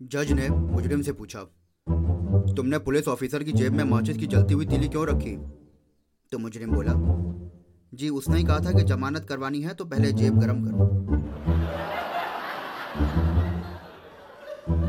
जज ने मुजरिम से पूछा, तुमने पुलिस ऑफिसर की जेब में माचिस की जलती हुई तीली क्यों रखी? तो मुजरिम बोला, जी, उसने ही कहा था कि जमानत करवानी है तो पहले जेब गरम करो।